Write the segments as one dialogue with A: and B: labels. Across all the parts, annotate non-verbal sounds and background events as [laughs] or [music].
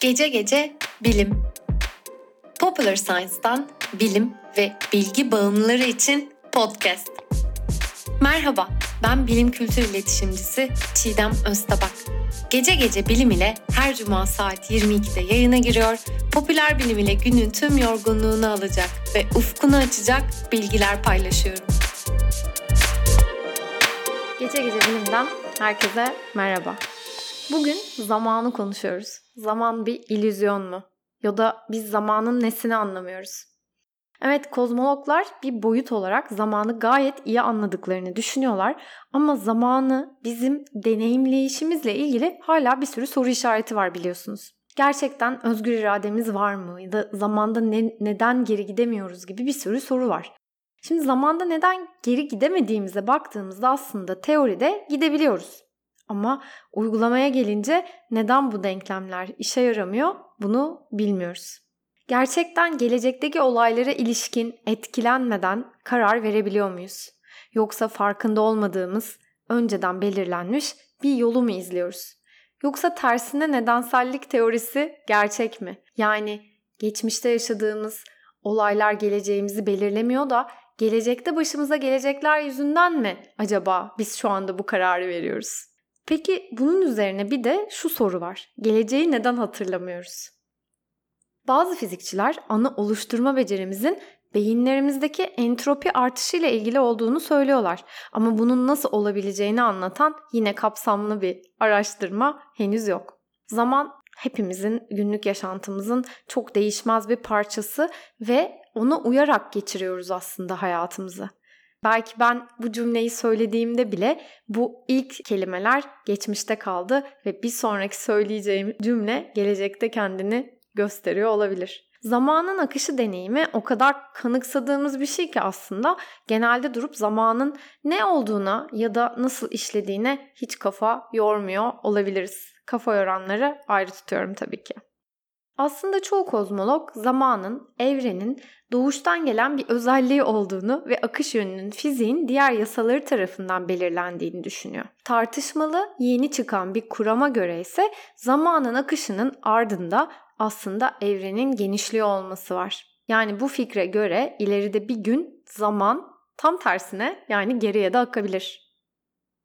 A: Gece gece bilim. Popular Science'dan bilim ve bilgi bağımlıları için podcast. Merhaba, ben bilim kültür iletişimcisi Çiğdem Öztabak. Gece gece bilim ile her cuma saat 22'de yayına giriyor, popüler bilim ile günün tüm yorgunluğunu alacak ve ufkunu açacak bilgiler paylaşıyorum. Gece gece bilimden herkese merhaba. Bugün zamanı konuşuyoruz. Zaman bir illüzyon mu? Ya da biz zamanın nesini anlamıyoruz? Evet kozmologlar bir boyut olarak zamanı gayet iyi anladıklarını düşünüyorlar ama zamanı bizim deneyimleyişimizle ilgili hala bir sürü soru işareti var biliyorsunuz. Gerçekten özgür irademiz var mı ya da zamanda ne, neden geri gidemiyoruz gibi bir sürü soru var. Şimdi zamanda neden geri gidemediğimize baktığımızda aslında teoride gidebiliyoruz. Ama uygulamaya gelince neden bu denklemler işe yaramıyor bunu bilmiyoruz. Gerçekten gelecekteki olaylara ilişkin etkilenmeden karar verebiliyor muyuz? Yoksa farkında olmadığımız, önceden belirlenmiş bir yolu mu izliyoruz? Yoksa tersine nedensellik teorisi gerçek mi? Yani geçmişte yaşadığımız olaylar geleceğimizi belirlemiyor da gelecekte başımıza gelecekler yüzünden mi acaba biz şu anda bu kararı veriyoruz? Peki bunun üzerine bir de şu soru var. Geleceği neden hatırlamıyoruz? Bazı fizikçiler anı oluşturma becerimizin beyinlerimizdeki entropi artışı ile ilgili olduğunu söylüyorlar. Ama bunun nasıl olabileceğini anlatan yine kapsamlı bir araştırma henüz yok. Zaman hepimizin günlük yaşantımızın çok değişmez bir parçası ve ona uyarak geçiriyoruz aslında hayatımızı. Belki ben bu cümleyi söylediğimde bile bu ilk kelimeler geçmişte kaldı ve bir sonraki söyleyeceğim cümle gelecekte kendini gösteriyor olabilir. Zamanın akışı deneyimi o kadar kanıksadığımız bir şey ki aslında genelde durup zamanın ne olduğuna ya da nasıl işlediğine hiç kafa yormuyor olabiliriz. Kafa yoranları ayrı tutuyorum tabii ki. Aslında çoğu kozmolog zamanın, evrenin doğuştan gelen bir özelliği olduğunu ve akış yönünün fiziğin diğer yasaları tarafından belirlendiğini düşünüyor. Tartışmalı yeni çıkan bir kurama göre ise zamanın akışının ardında aslında evrenin genişliği olması var. Yani bu fikre göre ileride bir gün zaman tam tersine yani geriye de akabilir.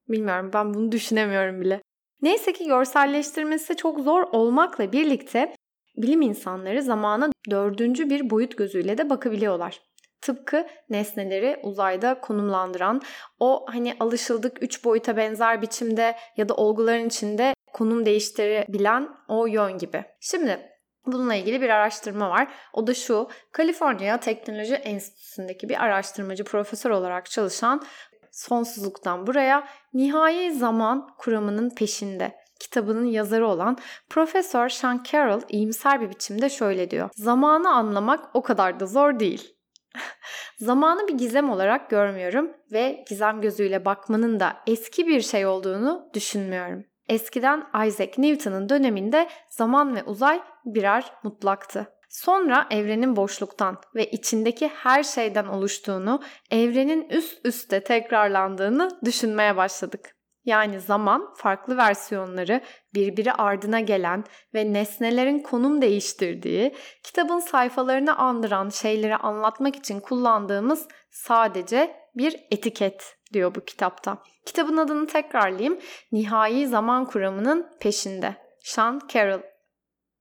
A: Bilmiyorum ben bunu düşünemiyorum bile. Neyse ki görselleştirmesi çok zor olmakla birlikte bilim insanları zamana dördüncü bir boyut gözüyle de bakabiliyorlar. Tıpkı nesneleri uzayda konumlandıran o hani alışıldık üç boyuta benzer biçimde ya da olguların içinde konum değiştirebilen o yön gibi. Şimdi Bununla ilgili bir araştırma var. O da şu, Kaliforniya Teknoloji Enstitüsü'ndeki bir araştırmacı profesör olarak çalışan sonsuzluktan buraya nihai zaman kuramının peşinde kitabının yazarı olan Profesör Sean Carroll iyimser bir biçimde şöyle diyor. Zamanı anlamak o kadar da zor değil. [laughs] Zamanı bir gizem olarak görmüyorum ve gizem gözüyle bakmanın da eski bir şey olduğunu düşünmüyorum. Eskiden Isaac Newton'un döneminde zaman ve uzay birer mutlaktı. Sonra evrenin boşluktan ve içindeki her şeyden oluştuğunu, evrenin üst üste tekrarlandığını düşünmeye başladık. Yani zaman farklı versiyonları birbiri ardına gelen ve nesnelerin konum değiştirdiği, kitabın sayfalarını andıran şeyleri anlatmak için kullandığımız sadece bir etiket diyor bu kitapta. Kitabın adını tekrarlayayım. Nihai Zaman Kuramının Peşinde. Sean Carroll.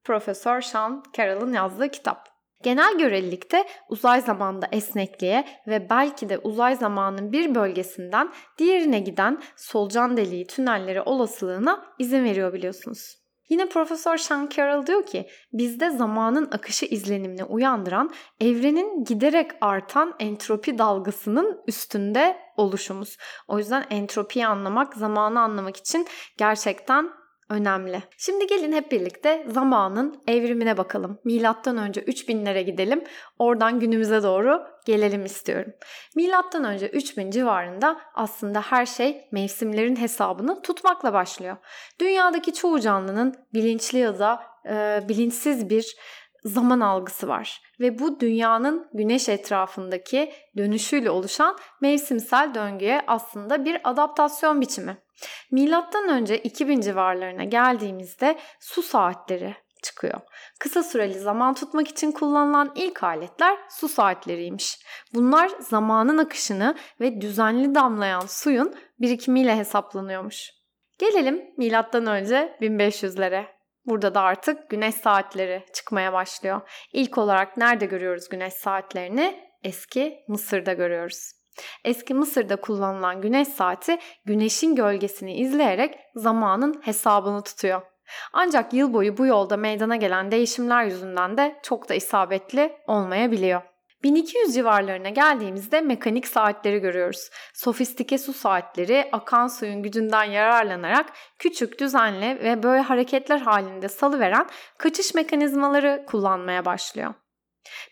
A: Profesör Sean Carroll'ın yazdığı kitap. Genel görelilikte uzay zamanda esnekliğe ve belki de uzay zamanının bir bölgesinden diğerine giden solucan deliği tünelleri olasılığına izin veriyor biliyorsunuz. Yine Profesör Sean Carroll diyor ki bizde zamanın akışı izlenimini uyandıran evrenin giderek artan entropi dalgasının üstünde oluşumuz. O yüzden entropiyi anlamak, zamanı anlamak için gerçekten önemli. Şimdi gelin hep birlikte zamanın evrimine bakalım. Milattan önce 3000'lere gidelim. Oradan günümüze doğru gelelim istiyorum. Milattan önce 3000 civarında aslında her şey mevsimlerin hesabını tutmakla başlıyor. Dünyadaki çoğu canlının bilinçli ya da e, bilinçsiz bir zaman algısı var ve bu dünyanın güneş etrafındaki dönüşüyle oluşan mevsimsel döngüye aslında bir adaptasyon biçimi. Milattan önce 2000 civarlarına geldiğimizde su saatleri çıkıyor. Kısa süreli zaman tutmak için kullanılan ilk aletler su saatleriymiş. Bunlar zamanın akışını ve düzenli damlayan suyun birikimiyle hesaplanıyormuş. Gelelim milattan önce 1500'lere. Burada da artık güneş saatleri çıkmaya başlıyor. İlk olarak nerede görüyoruz güneş saatlerini? Eski Mısır'da görüyoruz. Eski Mısır'da kullanılan güneş saati güneşin gölgesini izleyerek zamanın hesabını tutuyor. Ancak yıl boyu bu yolda meydana gelen değişimler yüzünden de çok da isabetli olmayabiliyor. 1200 civarlarına geldiğimizde mekanik saatleri görüyoruz. Sofistike su saatleri akan suyun gücünden yararlanarak küçük, düzenli ve böyle hareketler halinde salıveren kaçış mekanizmaları kullanmaya başlıyor.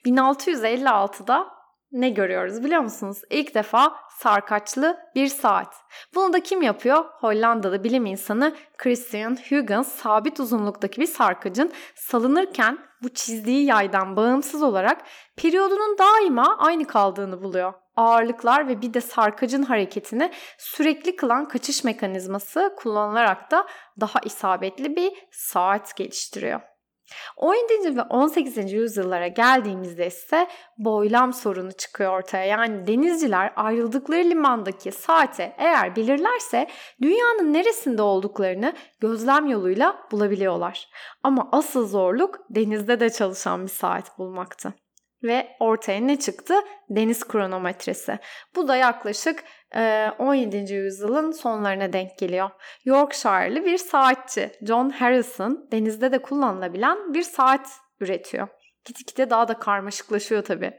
A: 1656'da ne görüyoruz biliyor musunuz? İlk defa sarkaçlı bir saat. Bunu da kim yapıyor? Hollandalı bilim insanı Christian Huygens sabit uzunluktaki bir sarkacın salınırken bu çizdiği yaydan bağımsız olarak periyodunun daima aynı kaldığını buluyor. Ağırlıklar ve bir de sarkacın hareketini sürekli kılan kaçış mekanizması kullanılarak da daha isabetli bir saat geliştiriyor. 17. ve 18. yüzyıllara geldiğimizde ise boylam sorunu çıkıyor ortaya. Yani denizciler ayrıldıkları limandaki saate eğer bilirlerse dünyanın neresinde olduklarını gözlem yoluyla bulabiliyorlar. Ama asıl zorluk denizde de çalışan bir saat bulmaktı ve ortaya ne çıktı? Deniz kronometresi. Bu da yaklaşık 17. yüzyılın sonlarına denk geliyor. Yorkshire'lı bir saatçi John Harrison denizde de kullanılabilen bir saat üretiyor. Gitgide daha da karmaşıklaşıyor tabii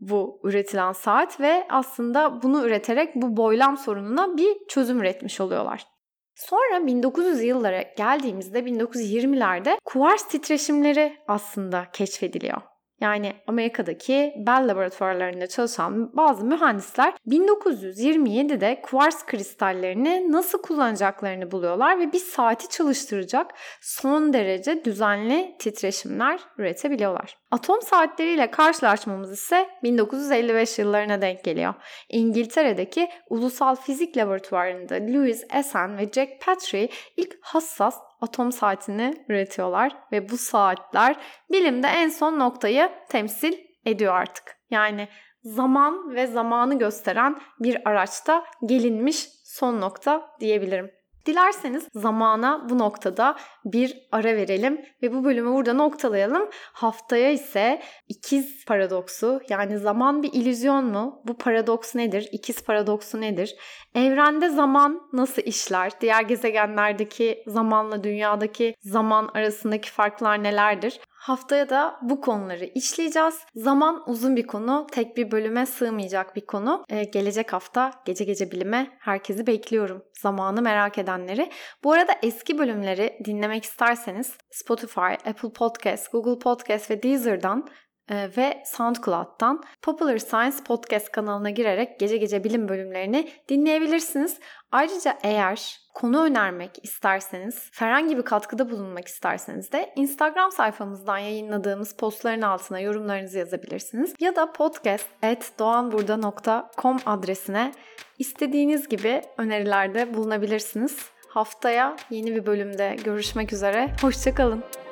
A: bu üretilen saat ve aslında bunu üreterek bu boylam sorununa bir çözüm üretmiş oluyorlar. Sonra 1900 yıllara geldiğimizde 1920'lerde kuvars titreşimleri aslında keşfediliyor. Yani Amerika'daki Bell laboratuvarlarında çalışan bazı mühendisler 1927'de kuvars kristallerini nasıl kullanacaklarını buluyorlar ve bir saati çalıştıracak son derece düzenli titreşimler üretebiliyorlar. Atom saatleriyle karşılaşmamız ise 1955 yıllarına denk geliyor. İngiltere'deki Ulusal Fizik Laboratuvarı'nda Louis Essen ve Jack Petrie ilk hassas atom saatini üretiyorlar ve bu saatler bilimde en son noktayı temsil ediyor artık. Yani zaman ve zamanı gösteren bir araçta gelinmiş son nokta diyebilirim. Dilerseniz zamana bu noktada bir ara verelim ve bu bölümü burada noktalayalım. Haftaya ise ikiz paradoksu yani zaman bir illüzyon mu? Bu paradoks nedir? İkiz paradoksu nedir? Evrende zaman nasıl işler? Diğer gezegenlerdeki zamanla dünyadaki zaman arasındaki farklar nelerdir? Haftaya da bu konuları işleyeceğiz. Zaman uzun bir konu, tek bir bölüme sığmayacak bir konu. Ee, gelecek hafta gece gece bilime herkesi bekliyorum. Zamanı merak edenleri. Bu arada eski bölümleri dinlemek isterseniz Spotify, Apple Podcast, Google Podcast ve Deezer'dan ve SoundCloud'dan Popular Science Podcast kanalına girerek gece gece bilim bölümlerini dinleyebilirsiniz. Ayrıca eğer konu önermek isterseniz, herhangi bir katkıda bulunmak isterseniz de Instagram sayfamızdan yayınladığımız postların altına yorumlarınızı yazabilirsiniz. Ya da podcast.doğanburda.com adresine istediğiniz gibi önerilerde bulunabilirsiniz. Haftaya yeni bir bölümde görüşmek üzere. Hoşçakalın.